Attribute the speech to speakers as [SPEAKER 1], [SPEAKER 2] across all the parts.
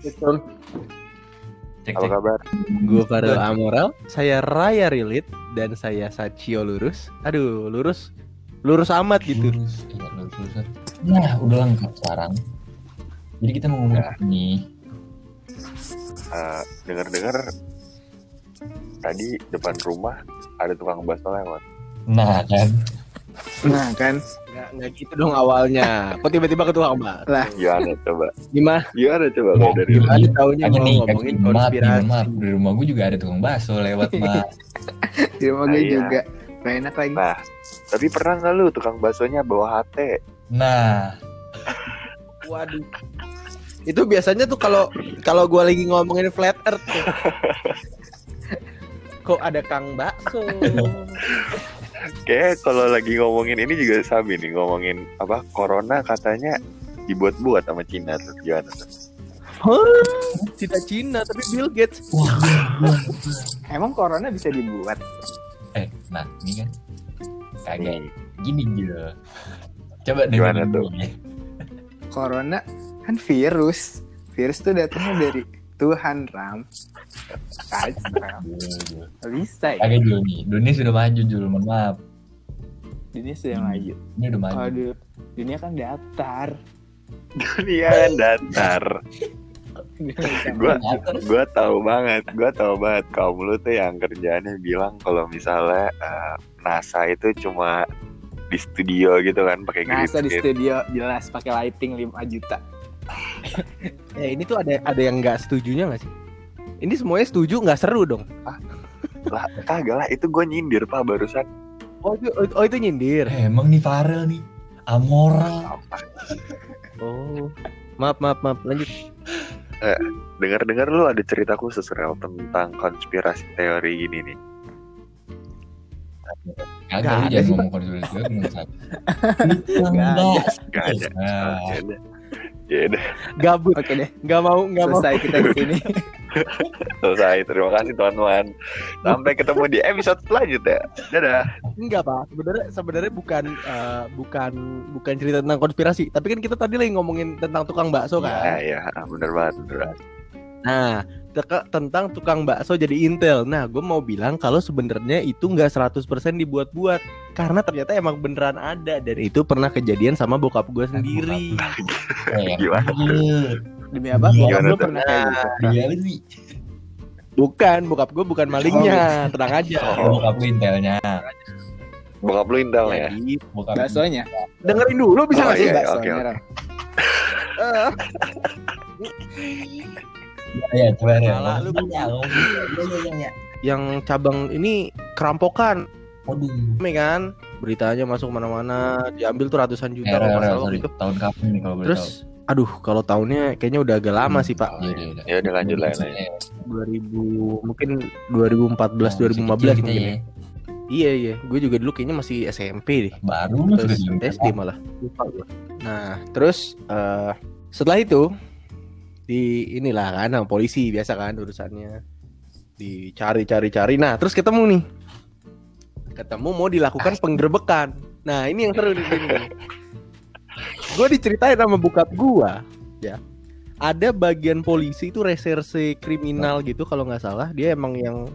[SPEAKER 1] Betul.
[SPEAKER 2] Cek
[SPEAKER 3] Apa
[SPEAKER 2] cek.
[SPEAKER 3] kabar?
[SPEAKER 1] Gue Farel Amoral, saya Raya Rilit dan saya Sacio Lurus. Aduh, lurus lurus amat gitu.
[SPEAKER 2] Lurus, iya, lurus, lurus. Nah, udah lengkap sekarang. Jadi kita mau ngomong
[SPEAKER 3] Nah.
[SPEAKER 2] apa nih?
[SPEAKER 3] Eh, dengar-dengar tadi depan rumah ada tukang bakso lewat.
[SPEAKER 2] Nah, kan.
[SPEAKER 4] Nah kan
[SPEAKER 1] Nggak, nggak gitu dong awalnya. Kok tiba-tiba ke tukang mbak?
[SPEAKER 3] Gimana coba?
[SPEAKER 1] Gimana?
[SPEAKER 3] Gimana coba kalau dari?
[SPEAKER 1] Gimana taunya
[SPEAKER 2] Ada
[SPEAKER 1] mau
[SPEAKER 2] nih,
[SPEAKER 1] ngomongin
[SPEAKER 2] maaf,
[SPEAKER 1] konspirasi?
[SPEAKER 2] maaf. Di rumah gue juga ada tukang bakso lewat, Mak.
[SPEAKER 4] di rumah gue
[SPEAKER 3] Ah, iya.
[SPEAKER 4] juga Gak enak lagi
[SPEAKER 3] Nah, tapi pernah nggak lu tukang baksonya bawa HT?
[SPEAKER 2] Nah,
[SPEAKER 1] Waduh. Itu biasanya tuh kalau kalau gua lagi ngomongin flat earth tuh. Kok ada Kang Bakso?
[SPEAKER 3] Kayak kalau lagi ngomongin ini juga sabi nih ngomongin apa corona katanya dibuat-buat sama Cina tuh gimana?
[SPEAKER 1] Tidak Cina tapi Bill Gates.
[SPEAKER 2] wah,
[SPEAKER 4] Emang corona bisa dibuat
[SPEAKER 2] eh, nah, ini kan kagak
[SPEAKER 3] Nih,
[SPEAKER 2] gini gitu. Coba deh
[SPEAKER 3] Gimana tuh?
[SPEAKER 4] Corona kan virus Virus tuh datangnya dari Tuhan Ram. Gak bisa ya?
[SPEAKER 2] Kagak Jul nih. Dunia sudah maju Jul, mohon maaf.
[SPEAKER 4] Dunia sudah maju.
[SPEAKER 2] Ini udah maju.
[SPEAKER 4] Aduh Dunia kan datar.
[SPEAKER 3] Dunia kan datar. Gua gua tahu banget, gua tahu banget kaum lu tuh yang kerjaannya bilang kalau misalnya eh, NASA itu cuma di studio gitu kan pakai green
[SPEAKER 4] NASA di studio jelas pakai lighting 5 juta
[SPEAKER 1] Ya ini tuh ada ada yang nggak setujunya nggak sih? Ini semuanya setuju nggak seru dong?
[SPEAKER 3] Lah, kagak lah itu gue nyindir pak barusan.
[SPEAKER 1] Oh itu oh, itu nyindir.
[SPEAKER 2] Eh, emang nih Farel nih. Amoral.
[SPEAKER 1] Oh maaf maaf maaf lanjut.
[SPEAKER 3] Dengar-dengar lu ada cerita khusus rel tentang konspirasi teori ini nih.
[SPEAKER 2] Lu
[SPEAKER 1] ada
[SPEAKER 2] jangan
[SPEAKER 1] sih,
[SPEAKER 2] ngomong konspirasi gue ngomong satu.
[SPEAKER 4] Nggak ada.
[SPEAKER 3] Gak ada.
[SPEAKER 1] Gabut
[SPEAKER 4] Oke deh
[SPEAKER 1] nggak mau nggak mau.
[SPEAKER 4] Selesai kita di sini
[SPEAKER 3] selesai. Terima kasih teman-teman. Sampai ketemu di episode selanjutnya. Dadah.
[SPEAKER 1] Enggak pak, sebenarnya sebenarnya bukan eh, bukan bukan cerita tentang konspirasi, tapi kan kita tadi lagi ngomongin tentang tukang bakso
[SPEAKER 3] Ya,
[SPEAKER 1] kan.
[SPEAKER 3] ya, bener banget, bener banget.
[SPEAKER 1] Nah, teka- tentang tukang bakso jadi intel. Nah, gue mau bilang kalau sebenarnya itu nggak 100% dibuat-buat, karena ternyata emang beneran ada dan itu pernah kejadian sama bokap gue sendiri.
[SPEAKER 3] Gimana?
[SPEAKER 4] Demi apa?
[SPEAKER 3] Gimana
[SPEAKER 4] Bokap lu pernah kayak gitu
[SPEAKER 2] sih?
[SPEAKER 1] Bukan, bokap gue bukan malingnya, tenang aja.
[SPEAKER 2] Oh, bokap lu intelnya.
[SPEAKER 3] Bokap lu intel ya?
[SPEAKER 2] Bokap
[SPEAKER 4] Baksonya
[SPEAKER 1] dengerin dulu bisa
[SPEAKER 3] Oh,
[SPEAKER 1] nggak sih?
[SPEAKER 3] iya,
[SPEAKER 4] Baksonya,
[SPEAKER 3] oke, oke.
[SPEAKER 4] Ram.
[SPEAKER 1] Eh,
[SPEAKER 2] Ya, coba ya.
[SPEAKER 1] Salah lu.
[SPEAKER 2] Ya. Ya, ya, ya, ya.
[SPEAKER 1] yang cabang ini kerampokan,
[SPEAKER 2] Waduh.
[SPEAKER 1] kan? Beritanya masuk mana-mana, diambil tuh ratusan juta
[SPEAKER 2] Eh,
[SPEAKER 1] kalau itu.
[SPEAKER 2] Tahun kapan nih kalau boleh
[SPEAKER 1] Terus, aduh, kalau tahunnya kayaknya udah agak lama sih pak.
[SPEAKER 2] tahu? Iya.
[SPEAKER 3] Ya udah lanjut lah. lanjut.
[SPEAKER 2] Eh,
[SPEAKER 1] 2000 mungkin 2014
[SPEAKER 2] masih
[SPEAKER 1] 2015
[SPEAKER 2] kecil kita
[SPEAKER 1] mungkin
[SPEAKER 2] ya.
[SPEAKER 1] ya. Iya iya, gue juga dulu kayaknya masih SMP deh.
[SPEAKER 2] Baru
[SPEAKER 1] Terus SD malah. Lupa. Nah, terus eh, setelah itu di inilah kan sama polisi biasa kan urusannya. Dicari-cari-cari. Nah, terus ketemu nih. Ketemu mau dilakukan penggerbekan. Nah, ini yang seru di sini. Gue diceritain sama bokap gua, ya. Ada bagian polisi itu reserse kriminal gitu kalau nggak salah. Dia emang yang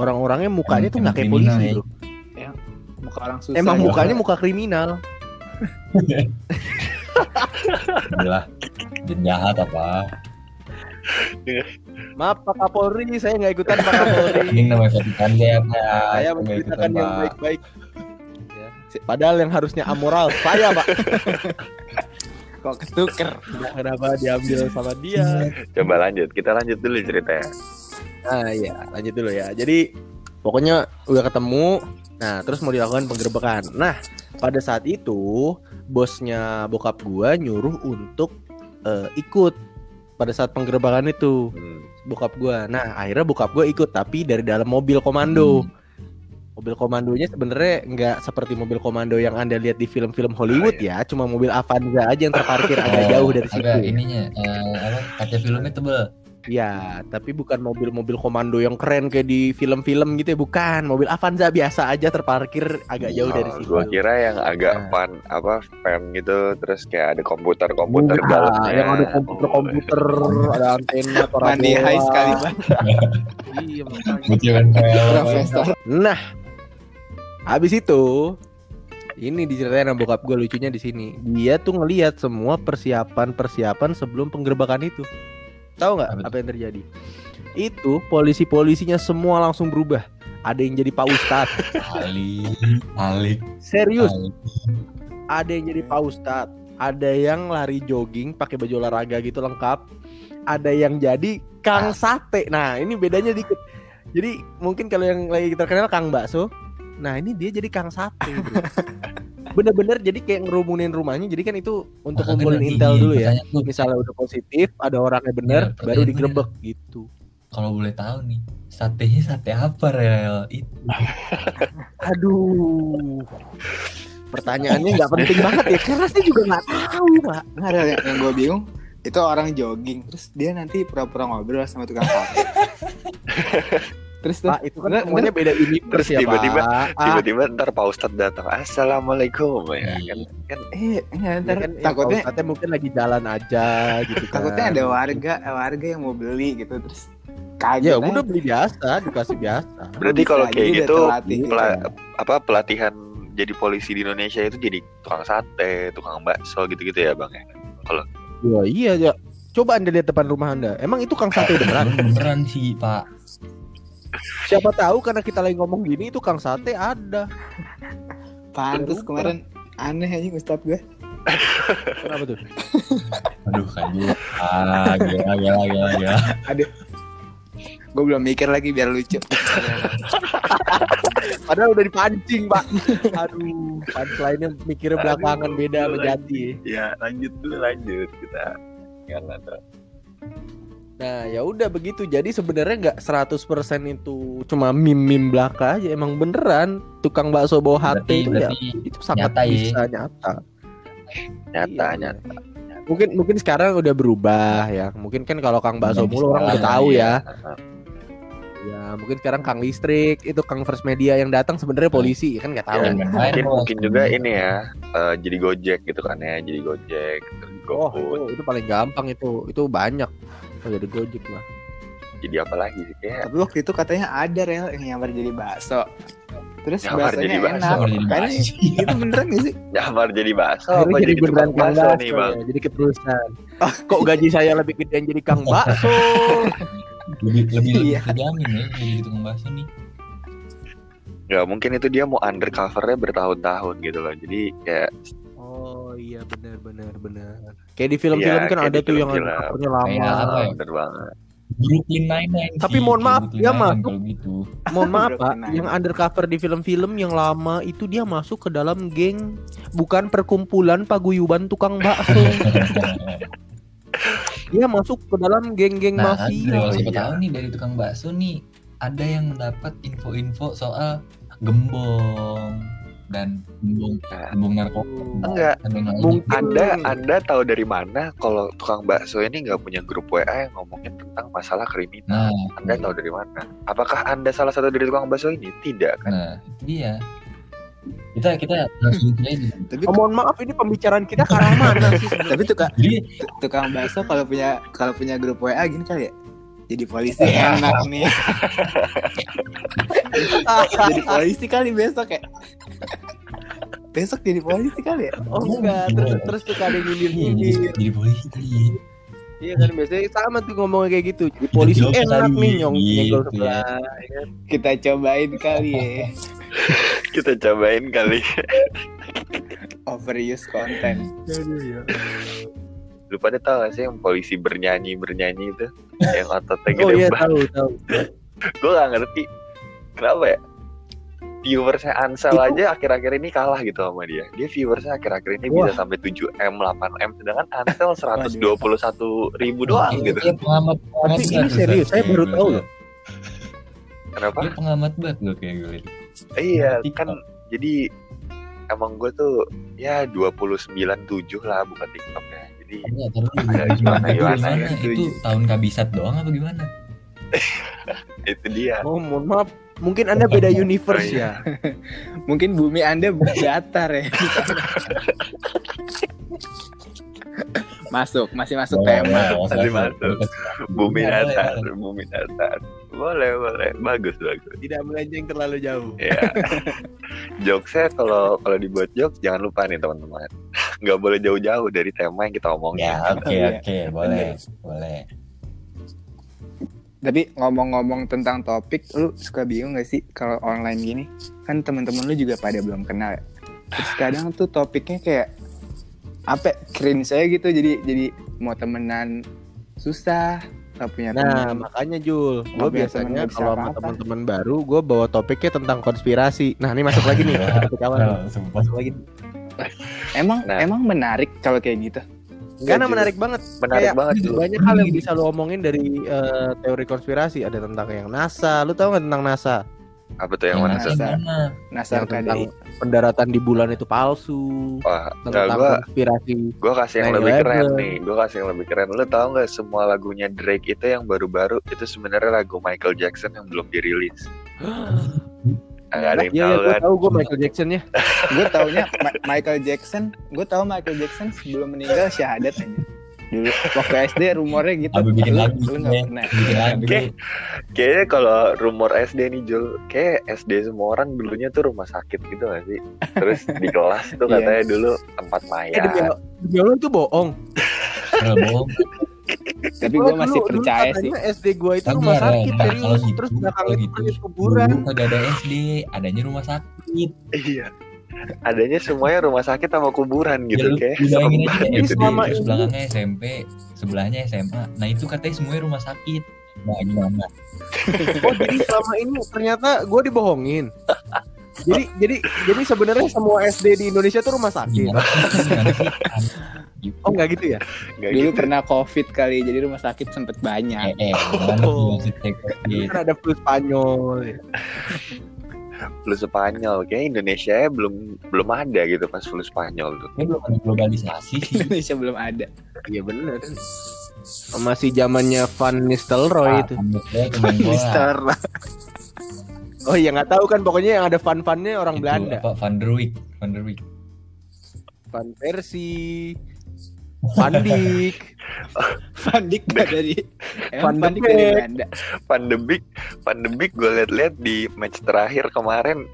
[SPEAKER 1] orang-orangnya mukanya tuh nggak kayak polisi
[SPEAKER 2] ya.
[SPEAKER 1] bro.
[SPEAKER 4] Muka orang susah
[SPEAKER 1] Emang
[SPEAKER 4] ya.
[SPEAKER 1] mukanya muka kriminal.
[SPEAKER 2] Jin jahat apa?
[SPEAKER 1] Maaf Pak Kapolri, saya nggak ikutan Pak Kapolri.
[SPEAKER 2] Ini namanya Vatikan ya, Pak.
[SPEAKER 1] saya
[SPEAKER 2] Nggak
[SPEAKER 1] menceritakan yang baik-baik. Ya. Padahal yang harusnya amoral saya Pak.
[SPEAKER 4] Kok ketuker
[SPEAKER 1] Kenapa diambil sama dia?
[SPEAKER 3] Coba lanjut, kita lanjut dulu ceritanya.
[SPEAKER 1] Nah iya, lanjut dulu ya. Jadi pokoknya udah ketemu. Nah terus mau dilakukan penggerbekan. Nah pada saat itu bosnya bokap gua nyuruh untuk eh, ikut pada saat penggerbekan itu
[SPEAKER 3] Hmm.
[SPEAKER 1] bokap gua. Nah akhirnya bokap gua ikut tapi dari dalam mobil komando.
[SPEAKER 2] Hmm.
[SPEAKER 1] Mobil komandonya sebenarnya nggak seperti mobil komando yang anda lihat di film-film Hollywood ya, cuma mobil Avanza aja yang terparkir agak jauh dari situ.
[SPEAKER 2] Agak ininya, eh, apa, kaca filmnya tebel.
[SPEAKER 1] Ya, tapi bukan mobil-mobil komando yang keren kayak di film-film gitu ya, bukan. Mobil Avanza biasa aja terparkir agak jauh dari situ.
[SPEAKER 3] Gue kira yang agak
[SPEAKER 1] Nah.
[SPEAKER 3] fun apa fan gitu, terus kayak ada komputer-komputer
[SPEAKER 1] Bukan,
[SPEAKER 3] dalamnya.
[SPEAKER 1] yang ada komputer-komputer, ada antena, parabola.
[SPEAKER 4] Mandi high sekali bang.
[SPEAKER 1] Iya, makanya.
[SPEAKER 4] Profesor.
[SPEAKER 1] Nah, habis itu ini diceritain sama bokap gue lucunya di sini. Dia tuh ngelihat semua persiapan-persiapan sebelum penggerbakan itu. Tahu nggak
[SPEAKER 2] Apa
[SPEAKER 1] yang terjadi? Itu polisi-polisinya semua langsung berubah. Ada yang jadi pak ustadz.
[SPEAKER 2] Alik, alik,
[SPEAKER 1] Serius,
[SPEAKER 2] alik.
[SPEAKER 1] ada yang jadi pak ustadz. Ada yang lari jogging pakai baju olahraga gitu lengkap. Ada yang jadi kang sate. Nah, ini bedanya dikit. Jadi mungkin kalau yang lagi terkenal kang bakso, nah ini dia jadi kang sate. Bener-bener jadi kayak ngerumunin rumahnya. Jadi kan itu untuk
[SPEAKER 2] Makanya
[SPEAKER 1] ngumpulin intel dulu ya.
[SPEAKER 2] tuh,
[SPEAKER 1] Misalnya udah positif, ada orangnya bener,
[SPEAKER 2] Iya,
[SPEAKER 1] baru
[SPEAKER 2] pertanyaan
[SPEAKER 1] digerebek gitu.
[SPEAKER 2] Kalau boleh tahu nih, satenya sate apa rel? Itu
[SPEAKER 1] Aduh. Pertanyaannya nggak penting banget ya, karena saya juga nggak tahu, Pak.
[SPEAKER 4] Nggak ada yang, yang gue bingung itu orang jogging terus dia nanti pura-pura ngobrol sama tukang sate. terus
[SPEAKER 1] Pak, itu kan semuanya beda universe
[SPEAKER 3] Terus
[SPEAKER 1] ya,
[SPEAKER 3] tiba-tiba-.
[SPEAKER 1] Ah,
[SPEAKER 3] Tiba-tiba ntar Pak Ustadz datang, Assalamualaikum ya
[SPEAKER 2] Iya.
[SPEAKER 3] kan, kan
[SPEAKER 4] eh
[SPEAKER 1] ya
[SPEAKER 4] ntar
[SPEAKER 1] kan, ya,
[SPEAKER 4] takutnya
[SPEAKER 1] Ustadznya mungkin lagi jalan aja gitu kan.
[SPEAKER 4] takutnya ada warga warga yang mau beli gitu terus kaget.
[SPEAKER 1] Ya
[SPEAKER 4] aja.
[SPEAKER 1] udah beli biasa, dikasih biasa.
[SPEAKER 3] berarti kalau kayak gitu
[SPEAKER 4] terlatih gitu.
[SPEAKER 3] pela- apa pelatihan jadi polisi di Indonesia itu jadi tukang sate, tukang bakso gitu-gitu ya bang ya.
[SPEAKER 1] Ya iya ya. Coba anda lihat depan rumah anda. Emang itu kang sate beneran?
[SPEAKER 2] beneran sih pak.
[SPEAKER 1] Siapa tahu karena kita lagi ngomong gini itu kang sate ada.
[SPEAKER 4] Pantes kemarin aneh aja Ustadz gue.
[SPEAKER 1] Kenapa tuh?
[SPEAKER 2] Aduh kan gila. Ah, gila, gila, gila, gila.
[SPEAKER 4] Gue belum mikir lagi biar lucu.
[SPEAKER 1] Padahal udah dipancing, Pak. Aduh, punchline-nya mikirnya belakangan
[SPEAKER 3] Aduh,
[SPEAKER 1] beda. Jati.
[SPEAKER 3] Ya lanjut dulu lanjut kita. Karena tuh.
[SPEAKER 1] Nah, ya udah begitu. Jadi sebenarnya nggak 100% itu cuma mim-mim belaka aja. Emang beneran tukang bakso bawa hati
[SPEAKER 2] Berarti,
[SPEAKER 1] itu ya
[SPEAKER 2] berarti
[SPEAKER 1] itu sangat
[SPEAKER 2] nyata ya.
[SPEAKER 1] bisa nyata.
[SPEAKER 3] nyata
[SPEAKER 1] Iya.
[SPEAKER 3] nyata.
[SPEAKER 1] Mungkin mungkin sekarang udah berubah ya. Mungkin kan kalau Kang Bakso mulu orang udah tahu
[SPEAKER 2] iya.
[SPEAKER 1] ya. Ya, mungkin sekarang Kang Listrik itu Kang First Media yang datang sebenarnya polisi kan nggak tahu.
[SPEAKER 3] Ya,
[SPEAKER 2] Yang
[SPEAKER 3] mungkin mungkin juga ini ya eh, jadi Gojek gitu kan ya, jadi Gojek, terus
[SPEAKER 1] Oh, itu, itu paling gampang itu. Itu banyak. Oh, jadi Gojek lah.
[SPEAKER 3] Jadi apa lagi sih kayak
[SPEAKER 4] Tapi waktu itu katanya ada rel yang nyamar jadi bakso. Terus
[SPEAKER 3] Nyamar
[SPEAKER 4] baksonya
[SPEAKER 3] jadi bakso.
[SPEAKER 4] enak.
[SPEAKER 2] Nyamar jadi
[SPEAKER 4] Kan
[SPEAKER 2] bakso.
[SPEAKER 4] itu beneran gak sih?
[SPEAKER 3] nyamar jadi bakso apa
[SPEAKER 1] jadi
[SPEAKER 3] jadi
[SPEAKER 1] beneran Kang
[SPEAKER 3] bakso nih bang?
[SPEAKER 1] ya, jadi keterusan. Kok gaji saya lebih gede yang jadi Kang Bakso?
[SPEAKER 2] Lebih lebih lebih
[SPEAKER 4] Iya.
[SPEAKER 2] terjamin ya jadi tukang bakso nih.
[SPEAKER 3] Nggak mungkin itu dia mau undercovernya bertahun-tahun gitu loh. Jadi kayak
[SPEAKER 1] Oh iya benar benar benar. Kayak di film-film
[SPEAKER 3] Iya,
[SPEAKER 1] kan ada tuh yang undercovernya lama.
[SPEAKER 2] Ya?
[SPEAKER 3] bener banget.
[SPEAKER 2] Brooklyn Nine-Nine
[SPEAKER 1] Tapi
[SPEAKER 2] sih,
[SPEAKER 1] mohon maaf, dia
[SPEAKER 2] Nine-Nine
[SPEAKER 1] masuk.
[SPEAKER 2] gitu.
[SPEAKER 1] Mohon maaf pak, yang undercover di film-film yang lama itu dia masuk ke dalam geng, bukan perkumpulan paguyuban tukang bakso. dia masuk ke dalam geng-geng
[SPEAKER 2] Nah,
[SPEAKER 1] mafia.
[SPEAKER 2] kalau siapa
[SPEAKER 3] iya.
[SPEAKER 2] tahu nih dari tukang bakso nih ada yang mendapat info-info soal gembong dan gembong
[SPEAKER 3] Nah.
[SPEAKER 2] gembong narkoba.
[SPEAKER 3] Enggak.
[SPEAKER 1] Mungkin
[SPEAKER 3] Anda Anda tahu dari mana kalau tukang bakso ini nggak punya grup WA yang ngomongin tentang masalah kriminal?
[SPEAKER 2] Nah,
[SPEAKER 3] Anda tahu dari mana? Apakah Anda salah satu dari tukang bakso ini? Tidak kan?
[SPEAKER 2] nah dia. Kita kita langsung aja.
[SPEAKER 4] Tapi
[SPEAKER 1] Oh, mohon maaf ini pembicaraan kita ke arah mana sih?
[SPEAKER 4] tapi tukang
[SPEAKER 2] Jadi
[SPEAKER 4] tukang bakso kalau punya kalau punya grup WA gini kali ya. Jadi polisi enak nih. jadi polisi kali besok ya. Besok jadi polisi kali ya.
[SPEAKER 1] Oh enggak, terus terus tuh ada yang
[SPEAKER 2] iya, jadi, polisi.
[SPEAKER 1] Iya kan biasanya sama tuh ngomongnya kayak gitu. Jadi polisi enak nih nyong
[SPEAKER 2] gitu
[SPEAKER 1] nyenggol
[SPEAKER 2] ya.
[SPEAKER 1] sebelah. ya kan?
[SPEAKER 4] Kita cobain kali ya.
[SPEAKER 3] Kita cobain kali.
[SPEAKER 4] Overuse konten.
[SPEAKER 3] Lu pada tahu gak sih yang polisi bernyanyi bernyanyi itu? yang ototnya
[SPEAKER 1] Oh
[SPEAKER 3] gede
[SPEAKER 1] iya
[SPEAKER 3] banget.
[SPEAKER 1] tahu tahu.
[SPEAKER 3] Gue gak ngerti kenapa ya. Viewersnya Ansel
[SPEAKER 1] Itu-
[SPEAKER 3] aja akhir-akhir ini kalah gitu sama dia. Dia viewersnya akhir-akhir ini
[SPEAKER 1] Wah.
[SPEAKER 3] bisa sampai 7M, 8M, sedangkan Ansel 121 ribu doang gitu.
[SPEAKER 2] Dia pengamat
[SPEAKER 1] Tapi ini
[SPEAKER 2] banget,
[SPEAKER 1] serius, saya baru
[SPEAKER 2] gue
[SPEAKER 1] tahu
[SPEAKER 2] liat.
[SPEAKER 1] loh.
[SPEAKER 3] Kenapa?
[SPEAKER 2] Dia pengamat banget gue kayak gue.
[SPEAKER 3] Iya, kan jadi emang gue tuh ya 29.7 lah buka TikTok ya. Jadi
[SPEAKER 2] Iya,
[SPEAKER 3] Ada
[SPEAKER 2] gimana,
[SPEAKER 3] gimana,
[SPEAKER 4] ya,
[SPEAKER 2] Itu tahun kabisat doang apa gimana?
[SPEAKER 3] itu dia
[SPEAKER 1] Oh, mohon maaf. Mungkin Anda beda universe
[SPEAKER 3] iya.
[SPEAKER 1] ya.
[SPEAKER 4] Mungkin bumi Anda datar ya. masuk, masih masuk tema.
[SPEAKER 3] Masih masuk. bumi
[SPEAKER 2] Boleh,
[SPEAKER 3] datar
[SPEAKER 2] boleh.
[SPEAKER 3] bumi datar boleh boleh bagus bagus
[SPEAKER 1] Tidak melenceng terlalu jauh.
[SPEAKER 3] ya jokesnya kalau kalau dibuat jokes jangan lupa nih teman-teman nggak boleh jauh-jauh dari tema yang kita omongin
[SPEAKER 2] Ya, oke
[SPEAKER 4] Iya.
[SPEAKER 2] oke, boleh, boleh.
[SPEAKER 4] Tapi ngomong-ngomong tentang topik, lu suka bingung gak sih kalau online gini? Kan teman-teman lu juga pada belum kenal ya. Terus kadang tuh topiknya kayak apa? ya, Cringe saya gitu. Jadi jadi mau temenan susah, gak punya
[SPEAKER 1] Nah,
[SPEAKER 4] teman.
[SPEAKER 1] makanya Jul, gue biasanya kalau sama teman-teman baru, gue bawa topiknya tentang konspirasi. Nah, ini masuk lagi nih, topik awal.
[SPEAKER 2] sumpah.
[SPEAKER 1] Masuk lagi.
[SPEAKER 4] Emang
[SPEAKER 3] Nah.
[SPEAKER 4] emang menarik kalau kayak gitu.
[SPEAKER 1] Karena
[SPEAKER 3] Jul.
[SPEAKER 1] menarik banget.
[SPEAKER 3] menarik
[SPEAKER 1] Kayak
[SPEAKER 3] banget dulu
[SPEAKER 1] Banyak hal yang bisa lo omongin dari eh, teori konspirasi. Ada tentang yang NASA. Lu tahu nggak tentang NASA?
[SPEAKER 3] apa tuh yang
[SPEAKER 2] Yang
[SPEAKER 4] Masa?
[SPEAKER 2] mana?
[SPEAKER 4] NASA
[SPEAKER 1] yang tentang
[SPEAKER 4] KDI.
[SPEAKER 1] pendaratan di bulan itu palsu.
[SPEAKER 3] wah
[SPEAKER 1] Tentang
[SPEAKER 3] gua
[SPEAKER 1] konspirasi.
[SPEAKER 3] gue kasih yang
[SPEAKER 1] 9/11.
[SPEAKER 3] lebih keren nih gue kasih yang lebih keren lu tahu nggak semua lagunya Drake itu yang baru-baru itu sebenarnya lagu Michael Jackson yang belum dirilis nggak ada yang
[SPEAKER 1] Iya,
[SPEAKER 3] tahu
[SPEAKER 1] iya, gue
[SPEAKER 3] kan
[SPEAKER 1] tahu gue Michael Jackson ya.
[SPEAKER 4] Gue taunya Ma- Michael Jackson. Gue tahu Michael Jackson sebelum meninggal syahadat aja. Dulu waktu SD rumornya gitu.
[SPEAKER 2] Abu bikin lagu
[SPEAKER 4] Lu nggak
[SPEAKER 2] ya.
[SPEAKER 4] pernah.
[SPEAKER 2] Bikin lagu.
[SPEAKER 3] Oke. kayaknya kalau rumor SD nih Jul kayak SD semua orang dulunya tuh rumah sakit gitu gak sih terus di kelas tuh
[SPEAKER 4] Iya.
[SPEAKER 3] katanya dulu tempat
[SPEAKER 1] Eh,
[SPEAKER 3] mayat
[SPEAKER 1] demi, demi Allah itu bohong.
[SPEAKER 2] Bohong,
[SPEAKER 4] Tapi gue masih
[SPEAKER 1] dulu- dulu
[SPEAKER 4] percaya sih.
[SPEAKER 1] katanya SD gue itu
[SPEAKER 2] Kagak,
[SPEAKER 1] rumah
[SPEAKER 2] Ren.
[SPEAKER 1] sakit
[SPEAKER 2] Nah,
[SPEAKER 1] serius.
[SPEAKER 2] kalau gitu,
[SPEAKER 1] Terus belakang
[SPEAKER 2] kalau
[SPEAKER 1] itu
[SPEAKER 2] gitu,
[SPEAKER 1] ada kuburan.
[SPEAKER 2] dulu kagak ada SD, adanya rumah sakit.
[SPEAKER 3] iya adanya semuanya rumah sakit sama kuburan
[SPEAKER 2] Ya,
[SPEAKER 3] gitu
[SPEAKER 2] lu,
[SPEAKER 3] kayak
[SPEAKER 2] bayangin aja SD,
[SPEAKER 3] banget
[SPEAKER 1] selama
[SPEAKER 2] terus
[SPEAKER 1] ini-
[SPEAKER 2] belakangnya SMP, sebelahnya SMA. Nah itu katanya semuanya rumah sakit. Nah gimana?
[SPEAKER 1] Oh jadi selama ini ternyata gue dibohongin. jadi jadi jadi sebenarnya semua SD di Indonesia tuh rumah sakit.
[SPEAKER 2] Gimana sih? Gimana sih? Gitu.
[SPEAKER 1] Oh nggak gitu ya?
[SPEAKER 3] Nggak
[SPEAKER 4] Dulu
[SPEAKER 3] gitu.
[SPEAKER 4] pernah covid kali, jadi rumah sakit sempet
[SPEAKER 2] Eh,
[SPEAKER 4] banyak.
[SPEAKER 2] eh, sih
[SPEAKER 1] Oh. Kan ada flu Spanyol.
[SPEAKER 3] flu Spanyol kayak Indonesia ya belum belum ada gitu pas flu Spanyol tuh
[SPEAKER 2] Ini belum ada globalisasi sih.
[SPEAKER 4] Indonesia belum ada.
[SPEAKER 1] Iya bener. Masih zamannya Van Nistelrooy itu.
[SPEAKER 4] Mister lah.
[SPEAKER 1] Oh iya nggak tahu kan pokoknya yang ada Van Vannya orang
[SPEAKER 2] Itu
[SPEAKER 1] Belanda.
[SPEAKER 2] apa Van der Wijk, Van der Wijk.
[SPEAKER 1] Van Persie, Dijk
[SPEAKER 4] nggak dari dari. Belanda.
[SPEAKER 3] pandemik pandemik gue liat-liat di match terakhir kemarin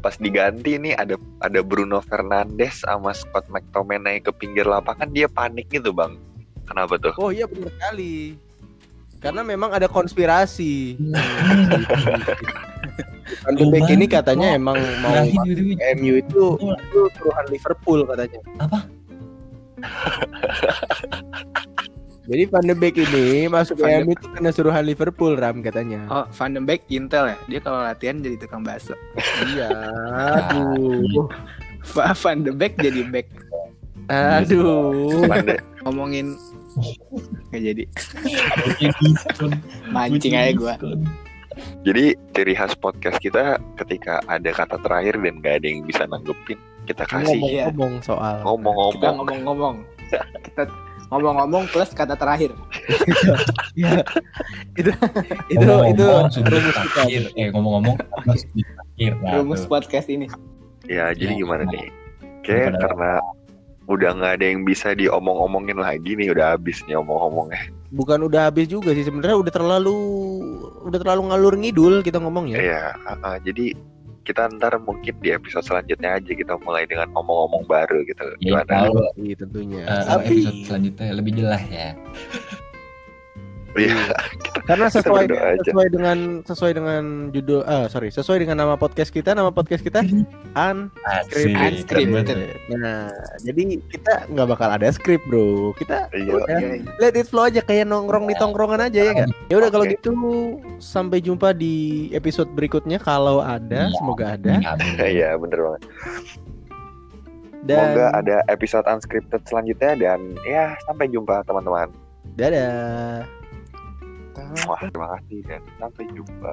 [SPEAKER 3] pas diganti nih ada ada Bruno Fernandes sama Scott McTominay ke pinggir lapangan dia panik gitu bang kenapa tuh
[SPEAKER 1] Oh iya benar sekali. Karena memang ada konspirasi. Van de Beek ini katanya emang mau MU itu itu turunan Liverpool katanya.
[SPEAKER 2] Apa?
[SPEAKER 1] Jadi Van de Beek ini masuk ke
[SPEAKER 4] Van
[SPEAKER 1] MU itu kena suruhan Liverpool Ram katanya.
[SPEAKER 4] Oh, Van de Beek Intel ya. Dia kalau latihan jadi tukang bakso.
[SPEAKER 1] Iya. Aduh.
[SPEAKER 4] Va- Van de Beek jadi back
[SPEAKER 1] Aduh.
[SPEAKER 4] Ngomongin nggak jadi mancing aja gua.
[SPEAKER 3] jadi ciri khas podcast kita ketika ada kata terakhir dan gak ada yang bisa nanggepin kita kasih
[SPEAKER 1] Ngomong-ngomong soal.
[SPEAKER 4] Kita
[SPEAKER 3] ngomong-ngomong
[SPEAKER 4] ngomong-ngomong. Kita ngomong-ngomong plus kata terakhir.
[SPEAKER 1] itu itu itu
[SPEAKER 2] sudut
[SPEAKER 1] rumus kita.
[SPEAKER 2] terakhir. Eh ngomong-ngomong terakhir? Nah,
[SPEAKER 4] Rumus
[SPEAKER 2] tuh.
[SPEAKER 4] podcast ini.
[SPEAKER 3] ya jadi
[SPEAKER 2] Ya,
[SPEAKER 3] gimana nih kayak
[SPEAKER 2] Daripada-
[SPEAKER 3] karena udah nggak ada yang bisa diomong-omongin lagi nih udah habis nih omong-omongnya
[SPEAKER 1] Bukan udah habis juga sih sebenarnya udah terlalu udah terlalu ngalur ngidul kita ngomongnya.
[SPEAKER 3] Iya, uh, uh, jadi kita ntar mungkin di episode selanjutnya aja kita mulai dengan omong-omong baru gitu.
[SPEAKER 2] Ya,
[SPEAKER 3] Gimana?
[SPEAKER 1] Iya tentunya.
[SPEAKER 2] eh,
[SPEAKER 1] Tapi
[SPEAKER 2] episode selanjutnya lebih jelas ya.
[SPEAKER 3] Iya,
[SPEAKER 1] karena sesuai
[SPEAKER 3] aja.
[SPEAKER 1] sesuai dengan sesuai dengan judul ah sorry sesuai dengan nama podcast kita nama podcast kita
[SPEAKER 2] Asik.
[SPEAKER 4] Unscripted.
[SPEAKER 1] Nah jadi kita nggak bakal ada skrip bro. Kita
[SPEAKER 3] Iya.
[SPEAKER 1] udah
[SPEAKER 4] Iya.
[SPEAKER 1] let it flow aja kayak nongkrong di tongkrongan aja ya kan. Ya udah kalau
[SPEAKER 3] Oke.
[SPEAKER 1] gitu sampai jumpa di episode berikutnya kalau ada
[SPEAKER 2] Iya.
[SPEAKER 1] semoga ada
[SPEAKER 3] Iya, bener banget.
[SPEAKER 1] dan
[SPEAKER 3] Semoga ada episode unscripted selanjutnya dan ya sampai jumpa teman-teman.
[SPEAKER 1] dadah.
[SPEAKER 3] Wah, terima kasih dan sampai jumpa.